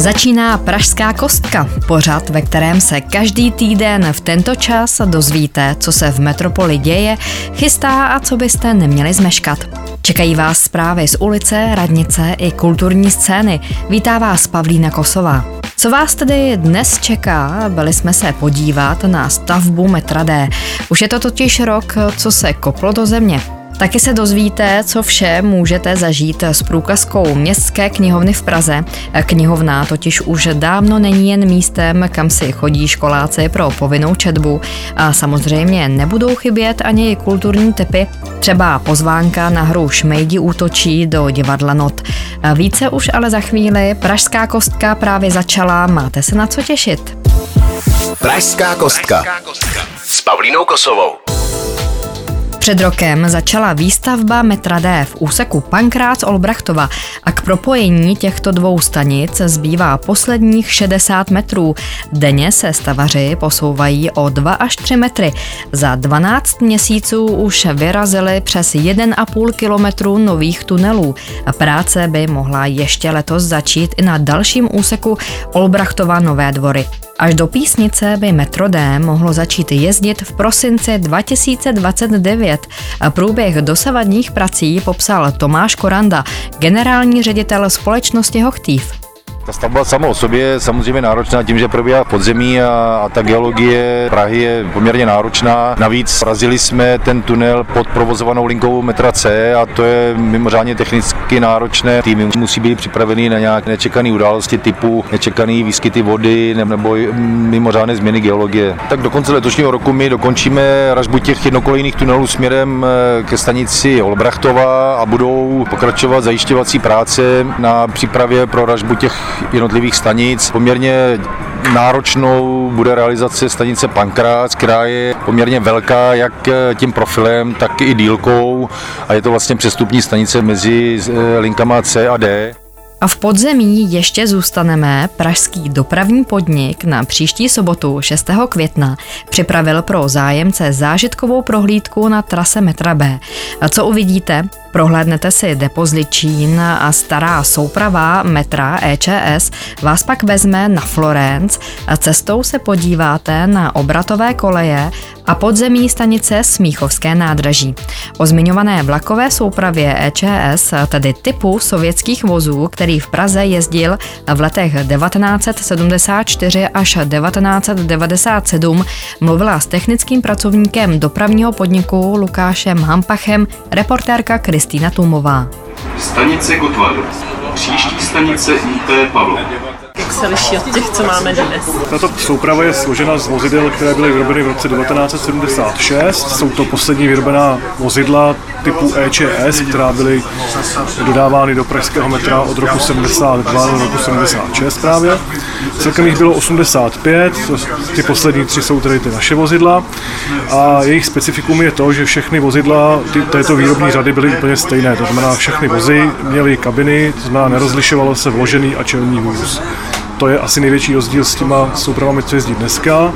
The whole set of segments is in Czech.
Začíná Pražská kostka, pořad, ve kterém se každý týden v tento čas dozvíte, co se v metropoli děje, chystá a co byste neměli zmeškat. Čekají vás zprávy z ulice, radnice i kulturní scény. Vítá vás Pavlína Kosová. Co vás tedy dnes čeká? Byli jsme se podívat na stavbu metra D. Už je to totiž rok, co se koplo do země. Taky se dozvíte, co vše můžete zažít s průkazkou Městské knihovny v Praze. Knihovna totiž už dávno není jen místem, kam si chodí školáci pro povinnou četbu. A samozřejmě nebudou chybět ani kulturní typy, třeba pozvánka na hru Šmejdi útočí do divadla Not. Více už ale za chvíli, Pražská kostka právě začala, máte se na co těšit. Pražská kostka s Pavlínou Kosovou. Před rokem začala výstavba metra D v úseku Pankrác Olbrachtova a k propojení těchto dvou stanic zbývá posledních 60 metrů. Denně se stavaři posouvají o 2 až 3 metry. Za 12 měsíců už vyrazili přes 1,5 kilometru nových tunelů. Práce by mohla ještě letos začít i na dalším úseku Olbrachtova Nové dvory. Až do písnice by Metro D mohlo začít jezdit v prosinci 2029. Průběh dosavadních prací popsal Tomáš Koranda, generální ředitel společnosti Hochtief. Ta stavba sama o sobě je samozřejmě náročná tím, že probíhá podzemí a, a ta geologie Prahy je poměrně náročná. Navíc razili jsme ten tunel pod provozovanou linkou metra C a to je mimořádně technicky náročné. Týmy musí být připravený na nějaké nečekané události typu nečekané výskyty vody nebo mimořádné změny geologie. Tak do konce letošního roku my dokončíme ražbu těch jednokolejných tunelů směrem eh, ke stanici Olbrachtova a budou pokračovat zajišťovací práce na přípravě pro ražbu těch jednotlivých stanic. Poměrně náročnou bude realizace stanice Pankrác, která je poměrně velká jak tím profilem, tak i dílkou a je to vlastně přestupní stanice mezi eh, linkama C a D. A v podzemí ještě zůstaneme. Pražský dopravní podnik na příští sobotu 6. května připravil pro zájemce zážitkovou prohlídku na trase metra B. A co uvidíte? Prohlédnete si depozličín a stará souprava metra EČS vás pak vezme na Florence a cestou se podíváte na obratové koleje a podzemí stanice Smíchovské nádraží. O zmiňované vlakové soupravě EČS, tedy typu sovětských vozů, který v Praze jezdil v letech 1974 až 1997, mluvila s technickým pracovníkem dopravního podniku Lukášem Hampachem reportérka Kristýna Kristýna Tumová. Stanice Gotwaldu. Příští stanice IP Pavlov. Jak se liší od těch, co máme dnes? Tato souprava je složena z vozidel, které byly vyrobeny v roce 1976. Jsou to poslední vyrobená vozidla typu EČS, která byly dodávány do pražského metra od roku 72 do roku 76 právě. Celkem jich bylo 85, ty poslední tři jsou tedy ty naše vozidla a jejich specifikum je to, že všechny vozidla ty, této výrobní řady byly úplně stejné, to znamená všechny vozy měly kabiny, to znamená nerozlišovalo se vložený a čelní vůz. To je asi největší rozdíl s těma soupravami, co jezdí dneska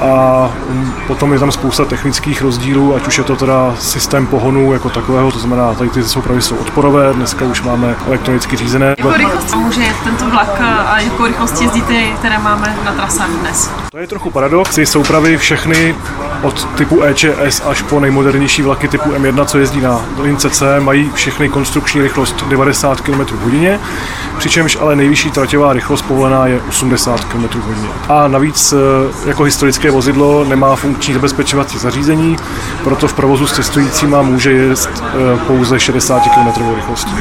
a potom je tam spousta technických rozdílů, ať už je to teda systém pohonu jako takového, to znamená, tady ty soupravy jsou odporové, dneska už máme elektronicky řízené. Jakou rychlost může jet tento vlak a jakou rychlost jezdí ty, které máme na trasách dnes? To je trochu paradox, ty soupravy všechny od typu EČS až po nejmodernější vlaky typu M1, co jezdí na lince C, mají všechny konstrukční rychlost 90 km h, přičemž ale nejvyšší traťová rychlost povolená je 80 km h. A navíc e, jako historické vozidlo nemá funkční zabezpečovací zařízení, proto v provozu s cestujícíma může jet e, pouze 60 km rychlostí.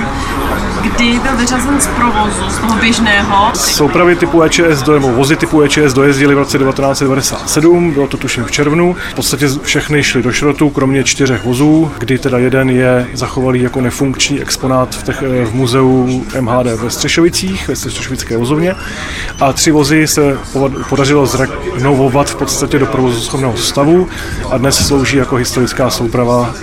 Kdy byl vyřazen z provozu, z toho běžného? Soupravy typu EČS, do, nebo vozy typu EČS dojezdily v roce 1997, bylo to tuším v červnu. V podstatě všechny šly do šrotu, kromě čtyřech vozů, kdy teda jeden je zachovalý jako nefunkční exponát v, těch, v muzeu MHD ve Střešovicích, ve Střešovické vozovně. A tři vozy se podařilo zrenovovat v podstatě do provozu schopného stavu a dnes slouží jako historická souprava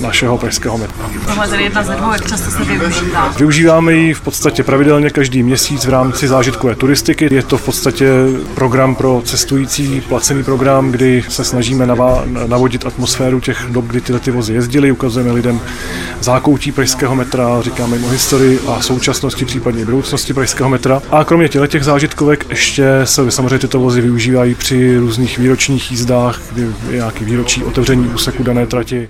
našeho pražského metra. Tohle je jedna ze dvou, jak často se využívá. Využíváme ji v podstatě pravidelně každý měsíc v rámci zážitkové turistiky. Je to v podstatě program pro cestující, placený program, kdy se snažíme navodit atmosféru těch dob, kdy tyhle ty vozy jezdily. Ukazujeme lidem zákoutí pražského metra, říkáme jim o historii a současnosti, případně budoucnosti pražského metra. A kromě těch zážitkovek ještě se samozřejmě tyto vozy využívají při různých výročních jízdách, kdy je nějaký výročí otevření úseku dané trati.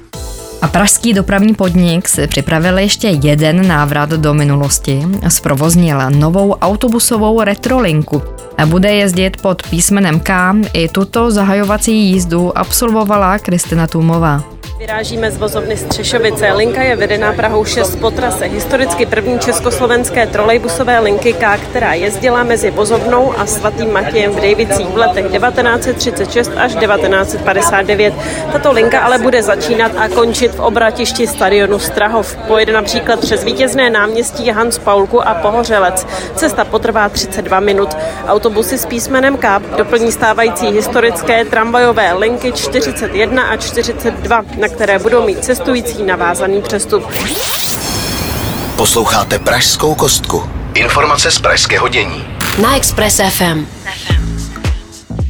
A pražský dopravní podnik si připravil ještě jeden návrat do minulosti. Zprovoznil novou autobusovou retrolinku. Bude jezdit pod písmenem K. I tuto zahajovací jízdu absolvovala Kristina Tumová. Vyrážíme z vozovny Střešovice. Linka je vedená Prahou 6 po trase. Historicky první československé trolejbusové linky K, která jezdila mezi vozovnou a svatým Matějem v Dejvicích v letech 1936 až 1959. Tato linka ale bude začínat a končit v obratišti stadionu Strahov. Pojede například přes vítězné náměstí Hans Paulku a Pohořelec. Cesta potrvá 32 minut. Autobusy s písmenem K doplní stávající historické tramvajové linky 41 a 42, na které budou mít cestující navázaný přestup. Posloucháte Pražskou kostku. Informace z pražského dění. Na Express FM.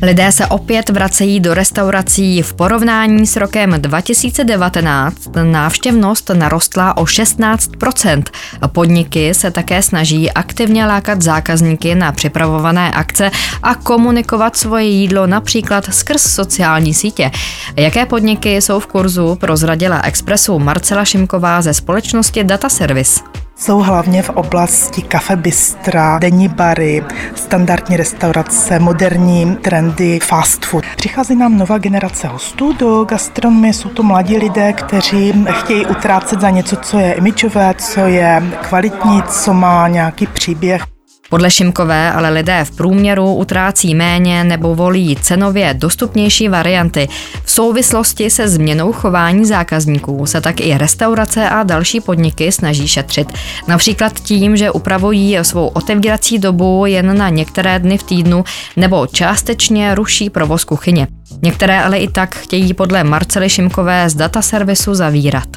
Lidé se opět vracejí do restaurací. V porovnání s rokem 2019 návštěvnost narostla o 16% Podniky se také snaží aktivně lákat zákazníky na připravované akce a komunikovat svoje jídlo například skrz sociální sítě. Jaké podniky jsou v kurzu, prozradila Expressu Marcela Šimková ze společnosti Data Service jsou hlavně v oblasti kafe bystra, denní bary, standardní restaurace, moderní trendy, fast food. Přichází nám nová generace hostů do gastronomie, jsou to mladí lidé, kteří chtějí utrácet za něco, co je imidžové, co je kvalitní, co má nějaký příběh. Podle Šimkové ale lidé v průměru utrácí méně nebo volí cenově dostupnější varianty. V souvislosti se změnou chování zákazníků se tak i restaurace a další podniky snaží šetřit. Například tím, že upravují svou otevírací dobu jen na některé dny v týdnu nebo částečně ruší provoz kuchyně. Některé ale i tak chtějí podle Marcely Šimkové z data servisu zavírat.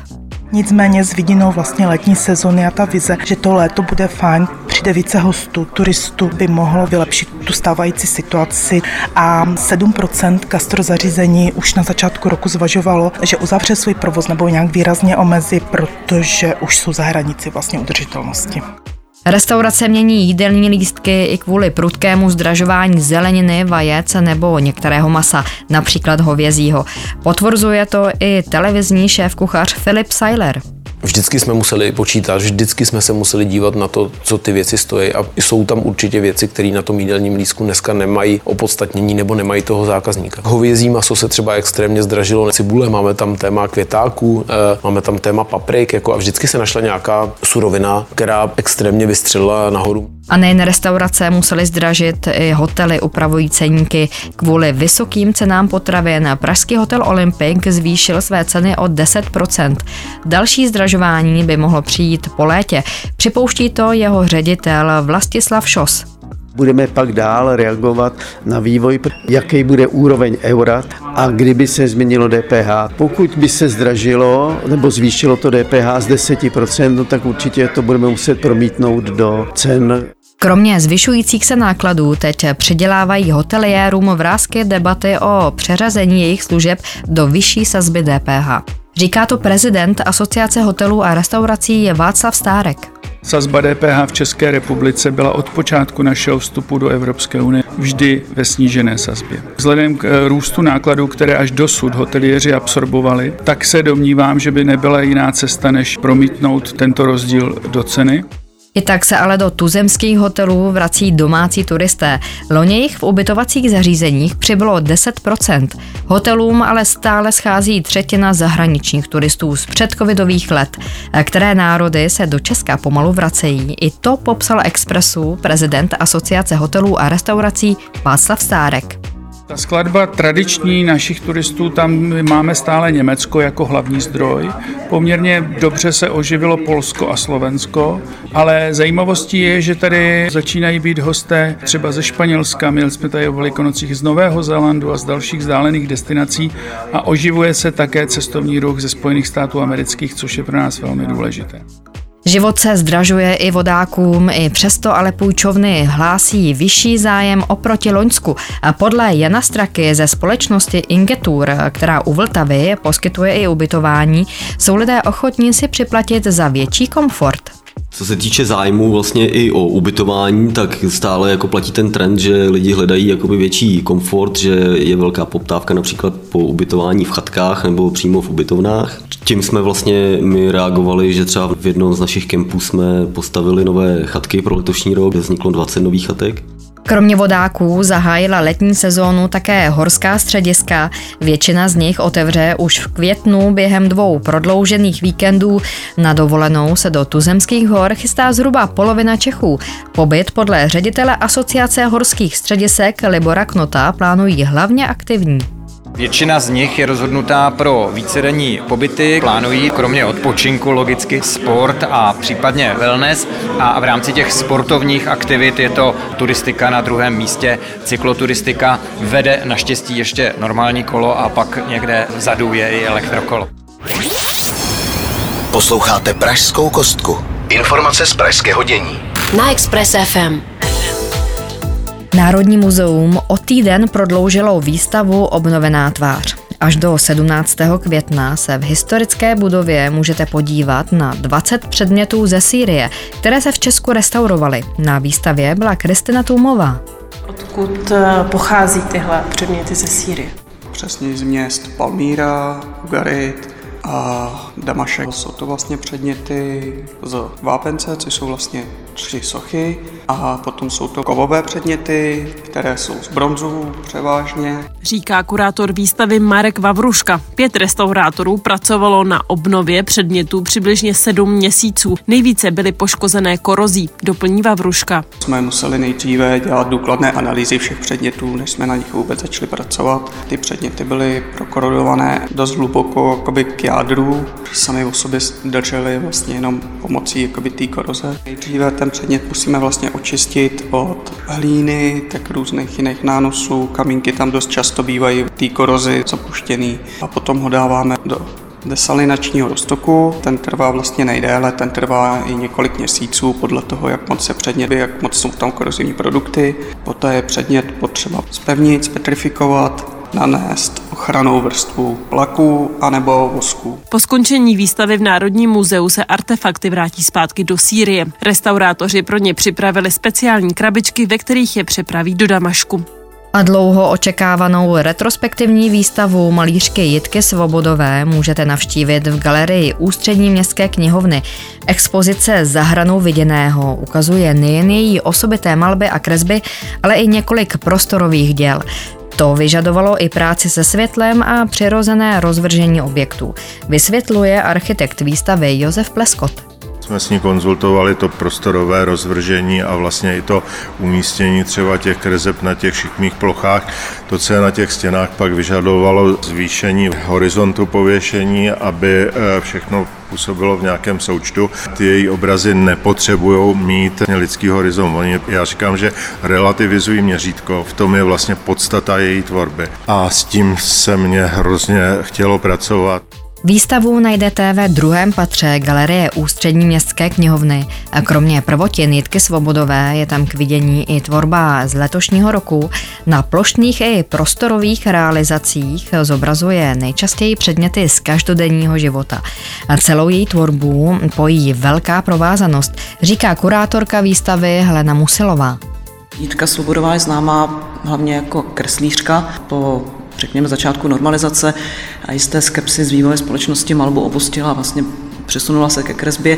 Nicméně s vidinou vlastně letní sezony a ta vize, že to léto bude fajn, přijde více hostů, turistů, by mohlo vylepšit tu stávající situaci a 7% gastrozařízení už na začátku roku zvažovalo, že uzavře svůj provoz nebo nějak výrazně omezí, protože už jsou za hranici vlastně udržitelnosti. Restaurace mění jídelní lístky i kvůli prudkému zdražování zeleniny, vajec nebo některého masa, například hovězího. Potvrzuje to i televizní šéf kuchař Filip Seiler. Vždycky jsme museli počítat, vždycky jsme se museli dívat na to, co ty věci stojí a jsou tam určitě věci, které na tom jídelním lístku dneska nemají opodstatnění nebo nemají toho zákazníka. Hovězí maso se třeba extrémně zdražilo, cibule, máme tam téma květáků, eh, máme tam téma paprik jako a vždycky se našla nějaká surovina, která extrémně vystřelila nahoru. A nejen restaurace musely zdražit, i hotely upravují ceníky. Kvůli vysokým cenám potravin Pražský hotel Olympic zvýšil své ceny o 10%. Další zdražování by mohlo přijít po létě. Připouští to jeho ředitel Vlastislav Šos. Budeme pak dál reagovat na vývoj, jaký bude úroveň eura a kdyby se změnilo DPH. Pokud by se zdražilo nebo zvýšilo to DPH z 10%, no tak určitě to budeme muset promítnout do cen. Kromě zvyšujících se nákladů teď předělávají hoteliérům vrázky debaty o přeřazení jejich služeb do vyšší sazby DPH. Říká to prezident Asociace hotelů a restaurací je Václav Stárek. Sazba DPH v České republice byla od počátku našeho vstupu do Evropské unie vždy ve snížené sazbě. Vzhledem k eh, růstu nákladů, které až dosud hoteliéři absorbovali, tak se domnívám, že by nebyla jiná cesta, než promítnout tento rozdíl do ceny. I tak se ale do tuzemských hotelů vrací domácí turisté. Loni jich v ubytovacích zařízeních přibylo 10%. Hotelům ale stále schází třetina zahraničních turistů z předcovidových let. Které národy se do Česka pomalu vracejí? I to popsal Expressu prezident Asociace hotelů a restaurací Václav Stárek. Ta skladba tradiční našich turistů, tam máme stále Německo jako hlavní zdroj. Poměrně dobře se oživilo Polsko a Slovensko, ale zajímavostí je, že tady začínají být hosté třeba ze Španělska, měli jsme tady o Velikonocích z Nového Zélandu a z dalších vzdálených destinací a oživuje se také cestovní ruch ze Spojených států amerických, což je pro nás velmi důležité. Život se zdražuje i vodákům, i přesto ale půjčovny hlásí vyšší zájem oproti Loňsku. Podle Jana Straky ze společnosti Ingetur, která u Vltavy poskytuje i ubytování, jsou lidé ochotní si připlatit za větší komfort. Co se týče zájmu vlastně i o ubytování, tak stále jako platí ten trend, že lidi hledají jakoby větší komfort, že je velká poptávka například po ubytování v chatkách nebo přímo v ubytovnách. Tím jsme vlastně my reagovali, že třeba v jednom z našich kempů jsme postavili nové chatky pro letošní rok, vzniklo 20 nových chatek. Kromě vodáků zahájila letní sezónu také horská střediska. Většina z nich otevře už v květnu během dvou prodloužených víkendů. Na dovolenou se do tuzemských hor chystá zhruba polovina Čechů. Pobyt podle ředitele Asociace horských středisek Libora Knota plánují hlavně aktivní. Většina z nich je rozhodnutá pro vícedenní pobyty, plánují kromě odpočinku logicky sport a případně wellness a v rámci těch sportovních aktivit je to turistika na druhém místě, cykloturistika vede naštěstí ještě normální kolo a pak někde vzadu je i elektrokolo. Posloucháte Pražskou kostku. Informace z pražského dění. Na Express FM. Národní muzeum o týden prodloužilo výstavu Obnovená tvář. Až do 17. května se v historické budově můžete podívat na 20 předmětů ze Sýrie, které se v Česku restaurovaly. Na výstavě byla Kristina Tumová. Odkud eh, pochází tyhle předměty ze Sýrie? Přesně z měst Palmíra, Ugarit, a Damašek. Jsou to vlastně předměty z vápence, což jsou vlastně tři sochy a potom jsou to kovové předměty, které jsou z bronzu převážně. Říká kurátor výstavy Marek Vavruška. Pět restaurátorů pracovalo na obnově předmětů přibližně sedm měsíců. Nejvíce byly poškozené korozí, doplní Vavruška. Jsme museli nejdříve dělat důkladné analýzy všech předmětů, než jsme na nich vůbec začali pracovat. Ty předměty byly prokorodované dost hluboko k jádru, sami o sobě drželi vlastně jenom pomocí té koroze. Nejdříve ten předmět musíme vlastně očistit od hlíny, tak různých jiných nánosů, kamínky tam dost často bývají té korozy zapuštěný a potom ho dáváme do desalinačního roztoku. Ten trvá vlastně nejdéle, ten trvá i několik měsíců podle toho, jak moc se předmět, jak moc jsou tam korozivní produkty. Poté je předmět potřeba spevnit, petrifikovat, nanést ochranou vrstvu laku anebo vosku. Po skončení výstavy v Národním muzeu se artefakty vrátí zpátky do Sýrie. Restaurátoři pro ně připravili speciální krabičky, ve kterých je přepraví do Damašku. A dlouho očekávanou retrospektivní výstavu malířky Jitky Svobodové můžete navštívit v galerii Ústřední městské knihovny. Expozice za hranou viděného ukazuje nejen její osobité malby a kresby, ale i několik prostorových děl. To vyžadovalo i práci se světlem a přirozené rozvržení objektů, vysvětluje architekt výstavy Josef Pleskot jsme s ní konzultovali to prostorové rozvržení a vlastně i to umístění třeba těch kreseb na těch šikmých plochách. To, co je na těch stěnách, pak vyžadovalo zvýšení horizontu pověšení, aby eh, všechno působilo v nějakém součtu. Ty její obrazy nepotřebují mít lidský horizont. Oni, já říkám, že relativizují měřítko, v tom je vlastně podstata její tvorby. A s tím se mě hrozně chtělo pracovat. Výstavu najdete ve druhém patře Galerie Ústřední městské knihovny. A kromě prvotin Jitky Svobodové je tam k vidění i tvorba z letošního roku. Na plošných i prostorových realizacích zobrazuje nejčastěji předměty z každodenního života. A celou její tvorbu pojí velká provázanost, říká kurátorka výstavy Helena Musilová. Jitka Svobodová je známá hlavně jako kreslířka. Po řekněme, začátku normalizace a jisté skepsy z vývoje společnosti malbu opustila a vlastně přesunula se ke kresbě.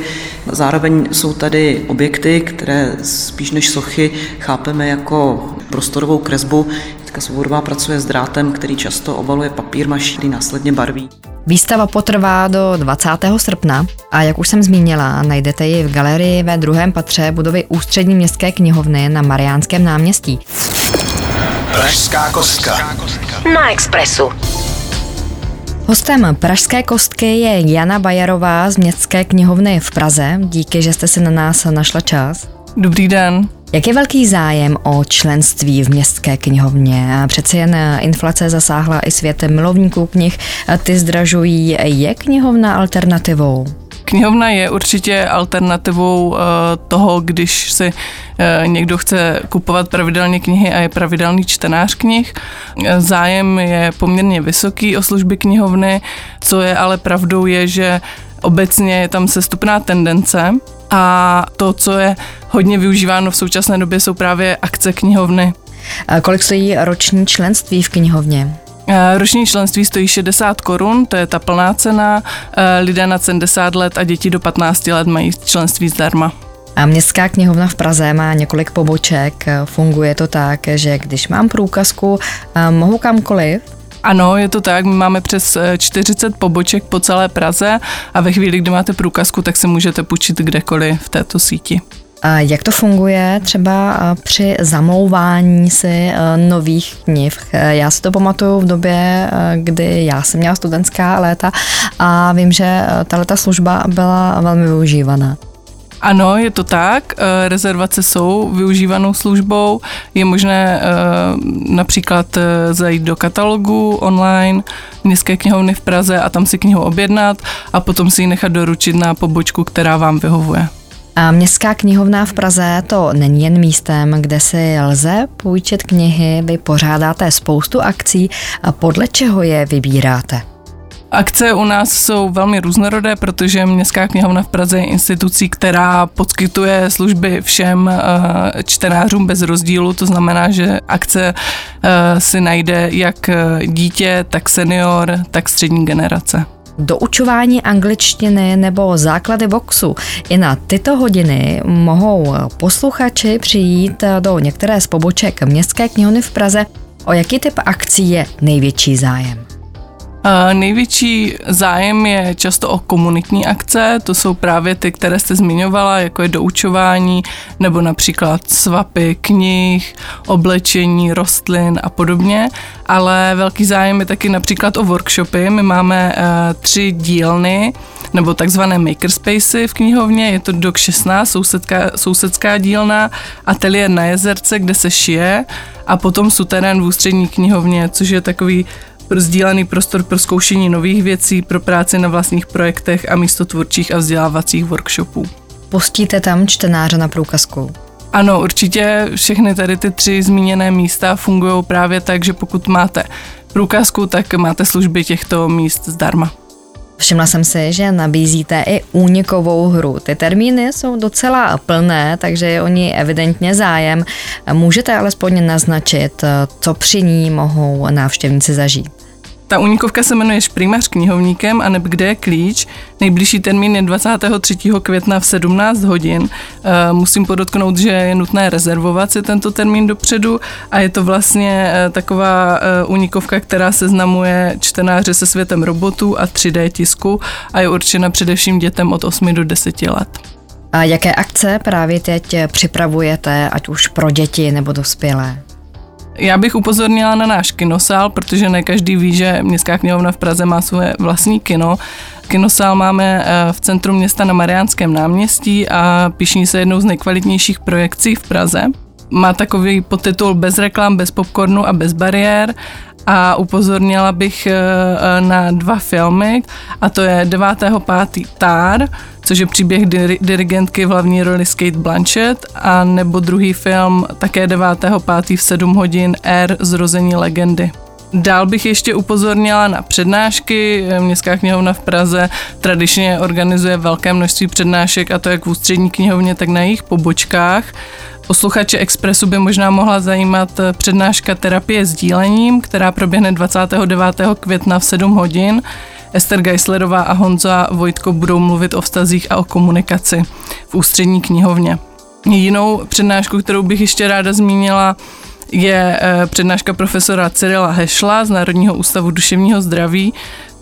Zároveň jsou tady objekty, které spíš než sochy chápeme jako prostorovou kresbu. Jitka Svobodová pracuje s drátem, který často obaluje papír maší, který následně barví. Výstava potrvá do 20. srpna a jak už jsem zmínila, najdete ji v galerii ve druhém patře budovy Ústřední městské knihovny na Mariánském náměstí. Pražská kostka. Na Expressu. Hostem Pražské kostky je Jana Bajarová z Městské knihovny v Praze. Díky, že jste si na nás našla čas. Dobrý den. Jak je velký zájem o členství v městské knihovně? Přece jen inflace zasáhla i svět milovníků knih. Ty zdražují. Je knihovna alternativou? Knihovna je určitě alternativou eh, toho, když si eh, někdo chce kupovat pravidelně knihy a je pravidelný čtenář knih. Zájem je poměrně vysoký o služby knihovny, co je ale pravdou je, že obecně je tam sestupná tendence a to, co je hodně využíváno v současné době, jsou právě akce knihovny. A kolik stojí roční členství v knihovně? Eh, roční členství stojí 60 korun, to je ta plná cena. Eh, lidé na 70 let a děti do 15 let mají členství zdarma. A Městská knihovna v Praze má několik poboček. Funguje to tak, že když mám průkazku, eh, mohu kamkoliv? Ano, je to tak. My máme přes 40 poboček po celé Praze a ve chvíli, kdy máte průkazku, tak si můžete půjčit kdekoliv v této síti. A jak to funguje třeba při zamlouvání si nových knih? Já si to pamatuju v době, kdy já jsem měla studentská léta a vím, že tato služba byla velmi využívaná. Ano, je to tak. Rezervace jsou využívanou službou. Je možné například zajít do katalogu online Městské knihovny v Praze a tam si knihu objednat a potom si ji nechat doručit na pobočku, která vám vyhovuje. A Městská knihovna v Praze to není jen místem, kde si lze půjčit knihy, vy pořádáte spoustu akcí a podle čeho je vybíráte? Akce u nás jsou velmi různorodé, protože Městská knihovna v Praze je institucí, která poskytuje služby všem eh, čtenářům bez rozdílu. To znamená, že akce eh, si najde jak dítě, tak senior, tak střední generace doučování angličtiny nebo základy boxu. I na tyto hodiny mohou posluchači přijít do některé z poboček Městské knihovny v Praze. O jaký typ akcí je největší zájem? Největší zájem je často o komunitní akce, to jsou právě ty, které jste zmiňovala, jako je doučování, nebo například svapy knih, oblečení, rostlin a podobně, ale velký zájem je taky například o workshopy. My máme uh, tři dílny, nebo takzvané makerspacey v knihovně, je to DOK 16, sousedská, sousedská dílna, ateliér na jezerce, kde se šije a potom suterén v ústřední knihovně, což je takový sdílený prostor pro zkoušení nových věcí, pro práci na vlastních projektech a místo tvůrčích a vzdělávacích workshopů. Pustíte tam čtenáře na průkazku? Ano, určitě všechny tady ty tři zmíněné místa fungují právě tak, že pokud máte průkazku, tak máte služby těchto míst zdarma. Všimla jsem si, že nabízíte i únikovou hru. Ty termíny jsou docela plné, takže je o ní evidentně zájem. Můžete alespoň naznačit, co při ní mohou návštěvníci zažít. Ta unikovka se jmenuje Šprýmař knihovníkem a neb kde je klíč. Nejbližší termín je 23. května v 17 hodin. Eh, musím podotknout, že je nutné rezervovat si tento termín dopředu a je to vlastně eh, taková unikovka, eh, která seznamuje čtenáře se světem robotů a 3D tisku a je určena především dětem od 8 do 10 let. A jaké akce právě teď připravujete, ať už pro děti nebo dospělé? Já bych upozornila na náš kinosál, protože ne každý ví, že Městská knihovna v Praze má svoje vlastní kino. Kinosál máme eh, v centru města na Mariánském náměstí a píší se jednou z nejkvalitnějších projekcí v Praze. Má takový podtitul Bez reklam, bez popcornu a bez bariér a upozornila bych eh, eh, na dva filmy a to je 9.5. Tár, což je příběh dirigentky v hlavní roli Skate Blanchett a nebo druhý film také 9.5. v 7 hodin R Zrození legendy. Dál bych ještě upozornila na přednášky. Městská knihovna v Praze tradičně organizuje velké množství přednášek a to jak v ústřední knihovně, tak na jejich pobočkách. Posluchače Expressu by možná mohla zajímat přednáška terapie sdílením, která proběhne 29. května v 7 hodin. Ester Geislerová a Honza Vojtko budou mluvit o vztazích a o komunikaci v ústřední knihovně. Jinou přednášku, kterou bych ještě ráda zmínila, je eh, přednáška profesora Cyrila Hešla z Národního ústavu duševního zdraví.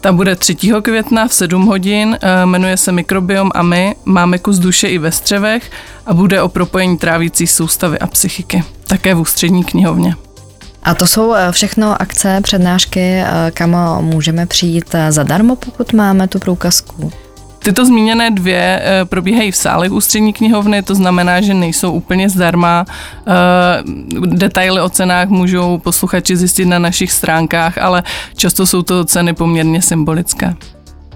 Ta bude 3. května v 7 hodin, eh, jmenuje se Mikrobiom a my, máme kus duše i ve střevech a bude o propojení trávící soustavy a psychiky, také v ústřední knihovně. A to jsou eh, všechno akce, přednášky, kam můžeme přijít zadarmo, pokud máme tu průkazku? Tyto zmíněné dvě probíhají v sálech ústřední knihovny, to znamená, že nejsou úplně zdarma. Detaily o cenách můžou posluchači zjistit na našich stránkách, ale často jsou to ceny poměrně symbolické.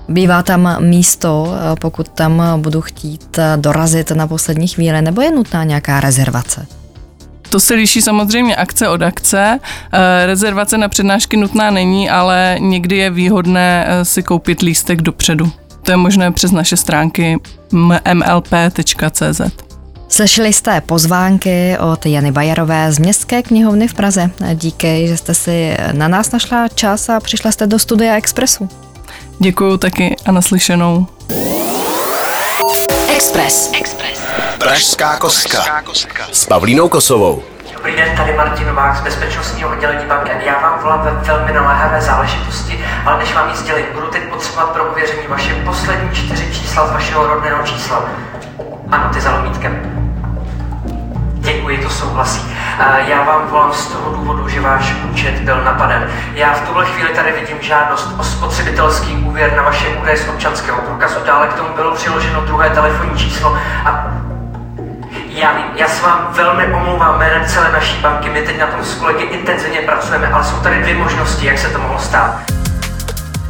Bývá tam místo, pokud tam budu chtít dorazit na poslední chvíli, nebo je nutná nějaká rezervace? To se liší samozřejmě akce od akce. Eh, rezervace na přednášky nutná není, ale někdy je výhodné eh, si koupit lístek dopředu. To je možné přes naše stránky mlp.cz. Slyšeli jste pozvánky od Jany Bajerové z Městské knihovny v Praze. Díky, že jste si na nás našla čas a přišla jste do studia Expressu. Děkuju taky a naslyšenou. Express. Express. Pražská kostka. S Pavlínou Kosovou. Dobrý den, tady Martin Novák z bezpečnostního oddělení banky. Já vám volám ve velmi naléhavé záležitosti, ale než vám ji sdělit, budu teď potřebovat pro ověření vaše poslední čtyři čísla z vašeho rodného čísla. Ano, ty za lomítkem. Děkuji, to souhlasí. Já vám volám z toho důvodu, že váš účet byl napaden. Já v tuhle chvíli tady vidím žádost o spotřebitelský úvěr na vaše údaje z občanského průkazu. Dále k tomu bylo přiloženo druhé telefonní číslo a já já se vám velmi omlouvám jménem celé naší banky. My teď na tom s kolegy intenzivně pracujeme, ale jsou tady dvě možnosti, jak se to mohlo stát.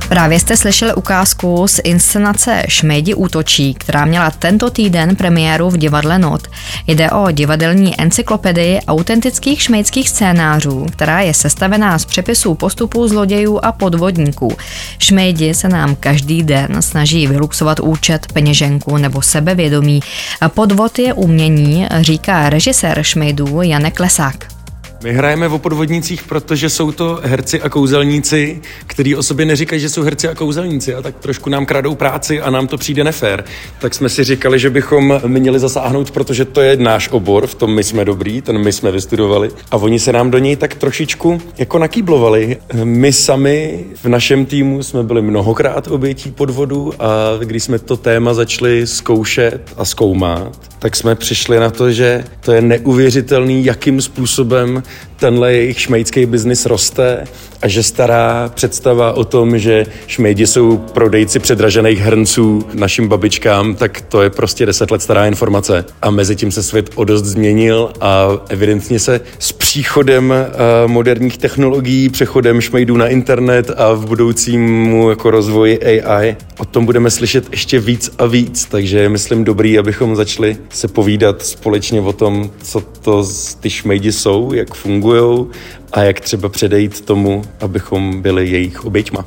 Právě jste slyšeli ukázku z inscenace Šmejdi útočí, která měla tento týden premiéru v divadle Not. Jde o divadelní encyklopedii autentických šmejdských scénářů, která je sestavená z přepisů postupů zlodějů a podvodníků. Šmejdi se nám každý den snaží vyluxovat účet, peněženku nebo sebevědomí. Podvod je umění, říká režisér Šmejdů Janek Lesák. My hrajeme o podvodnicích, protože jsou to herci a kouzelníci, kteří o sobě neříkají, že jsou herci a kouzelníci a tak trošku nám kradou práci a nám to přijde nefér. Tak jsme si říkali, že bychom měli zasáhnout, protože to je náš obor, v tom my jsme dobrý, ten my jsme vystudovali a oni se nám do něj tak trošičku jako nakýblovali. My sami v našem týmu jsme byli mnohokrát obětí podvodu a když jsme to téma začali zkoušet a zkoumat, tak jsme přišli na to, že to je neuvěřitelný, jakým způsobem tenhle jejich šmejdský biznis roste a že stará představa o tom, že šmejdi jsou prodejci předražených hrnců našim babičkám, tak to je prostě deset let stará informace. A mezi tím se svět o dost změnil a evidentně se s příchodem uh, moderních technologií, přechodem šmejdů na internet a v budoucímu jako rozvoji AI, o tom budeme slyšet ještě víc a víc, takže je myslím dobrý, abychom začali se povídat společně o tom, co to ty šmejdi jsou, jak fungují a jak třeba předejít tomu, abychom byli jejich oběťma.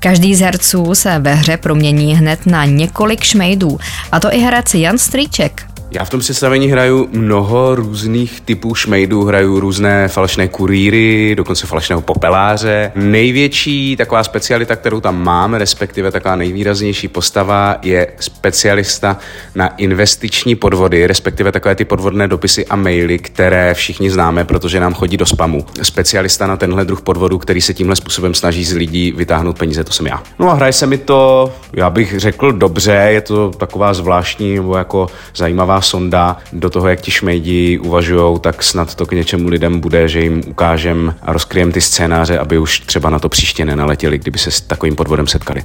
Každý z herců se ve hře promění hned na několik šmejdů, a to i herec Jan Strýček. Já v tom představení hraju mnoho různých typů šmejdů, hraju různé falešné kurýry, dokonce falešného popeláře. Největší taková specialita, kterou tam máme, respektive taková nejvýraznější postava, je specialista na investiční podvody, respektive takové ty podvodné dopisy a maily, které všichni známe, protože nám chodí do spamu. Specialista na tenhle druh podvodu, který se tímhle způsobem snaží z lidí vytáhnout peníze, to jsem já. No a hraje se mi to, já bych řekl dobře, je to taková zvláštní nebo jako zajímavá sonda do toho, jak ti šmejdi uvažují, tak snad to k něčemu lidem bude, že jim ukážem a rozkryjem ty scénáře, aby už třeba na to příště nenaletěli, kdyby se s takovým podvodem setkali.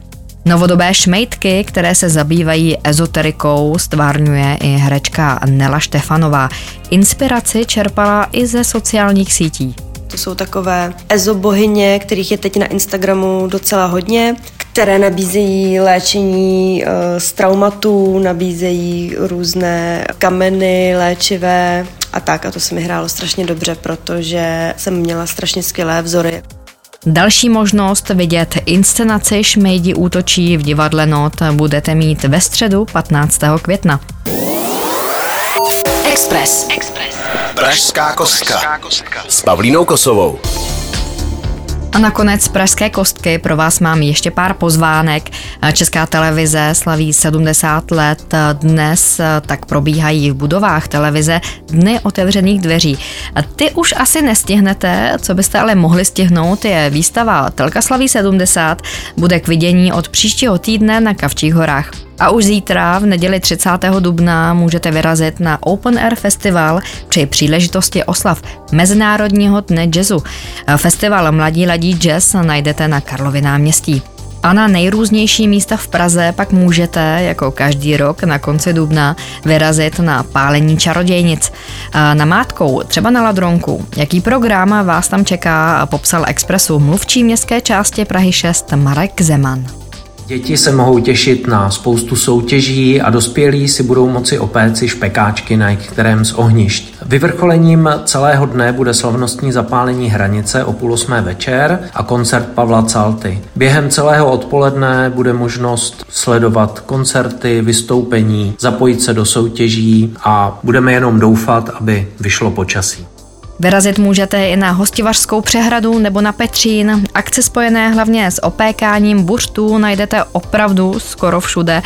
Novodobé šmejdky, které se zabývají ezoterikou, stvárňuje i herečka Nela Štefanová. Inspiraci čerpala i ze sociálních sítí. To jsou takové ezobohyně, kterých je teď na Instagramu docela hodně, které nabízejí léčení eh, z traumatů, nabízejí různé kameny léčivé a tak. A to se mi hrálo strašně dobře, protože jsem měla strašně skvělé vzory. Další možnost vidět inscenaci Šmejdi útočí v divadle Not budete mít ve středu 15. května. Express. Express. Pražská kostka. S Pavlínou Kosovou. A nakonec z Pražské kostky pro vás mám ještě pár pozvánek. Česká televize slaví 70 let. Dnes tak probíhají v budovách televize Dny otevřených dveří. Ty už asi nestihnete, co byste ale mohli stihnout, je výstava Telka slaví 70, bude k vidění od příštího týdne na Kavčích horách. A už zítra, v neděli 30. dubna, můžete vyrazit na Open Air Festival při příležitosti oslav Mezinárodního dne jazzu. Festival Mladí ladí jazz najdete na Karlově náměstí. A na nejrůznější místa v Praze pak můžete, jako každý rok na konci dubna, vyrazit na pálení čarodějnic. Na mátkou, třeba na Ladronku. Jaký program vás tam čeká, popsal Expressu mluvčí městské části Prahy 6 Marek Zeman. Děti se mohou těšit na spoustu soutěží a dospělí si budou moci opéci špekáčky na některém z ohnišť. Vyvrcholením celého dne bude slavnostní zapálení hranice o půl osmé večer a koncert Pavla Calty. Během celého odpoledne bude možnost sledovat koncerty, vystoupení, zapojit se do soutěží a budeme jenom doufat, aby vyšlo počasí. Vyrazit můžete i na hostivařskou přehradu nebo na Petřín. Akce spojené hlavně s opékáním buřtů najdete opravdu skoro všude.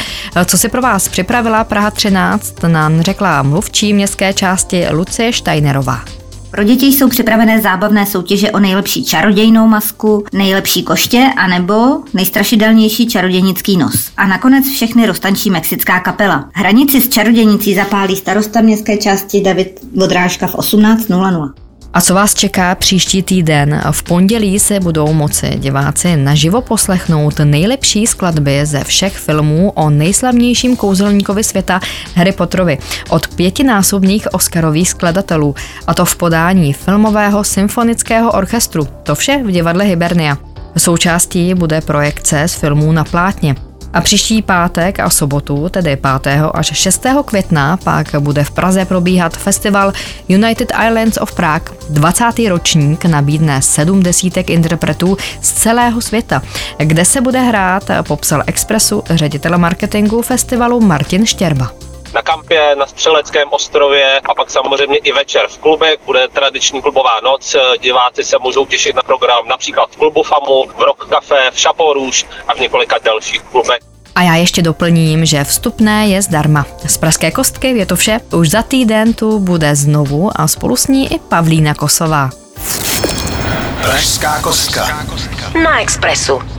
Co si pro vás připravila Praha 13, nám řekla mluvčí městské části Lucie Steinerová. Pro děti jsou připravené zábavné soutěže o nejlepší čarodějnou masku, nejlepší koště a nebo nejstrašidelnější čarodějnický nos. A nakonec všechny roztančí mexická kapela. Hranici s čarodějnicí zapálí starosta městské části David Vodrážka v 18.00. A co vás čeká příští týden? V pondělí se budou moci diváci naživo poslechnout nejlepší skladby ze všech filmů o nejslavnějším kouzelníkovi světa Harry Potterovi od pětinásobných Oscarových skladatelů, a to v podání filmového symfonického orchestru. To vše v divadle Hibernia. Součástí bude projekce z filmů na plátně. A příští pátek a sobotu, tedy 5. až 6. května, pak bude v Praze probíhat festival United Islands of Prague. 20. ročník nabídne sedm desítek interpretů z celého světa. Kde se bude hrát, popsal Expressu ředitel marketingu festivalu Martin Štěrba na kampě na Střeleckém ostrově a pak samozřejmě i večer v klubech bude tradiční klubová noc. Diváci se můžou těšit na program například v klubu FAMu, v Rock Café, v Chapeau a v několika dalších klubech. A já ještě doplním, že vstupné je zdarma. Z Pražské kostky je to vše. Už za týden tu bude znovu a spolu s ní i Pavlína Kosová. Pražská kostka. Na Expressu.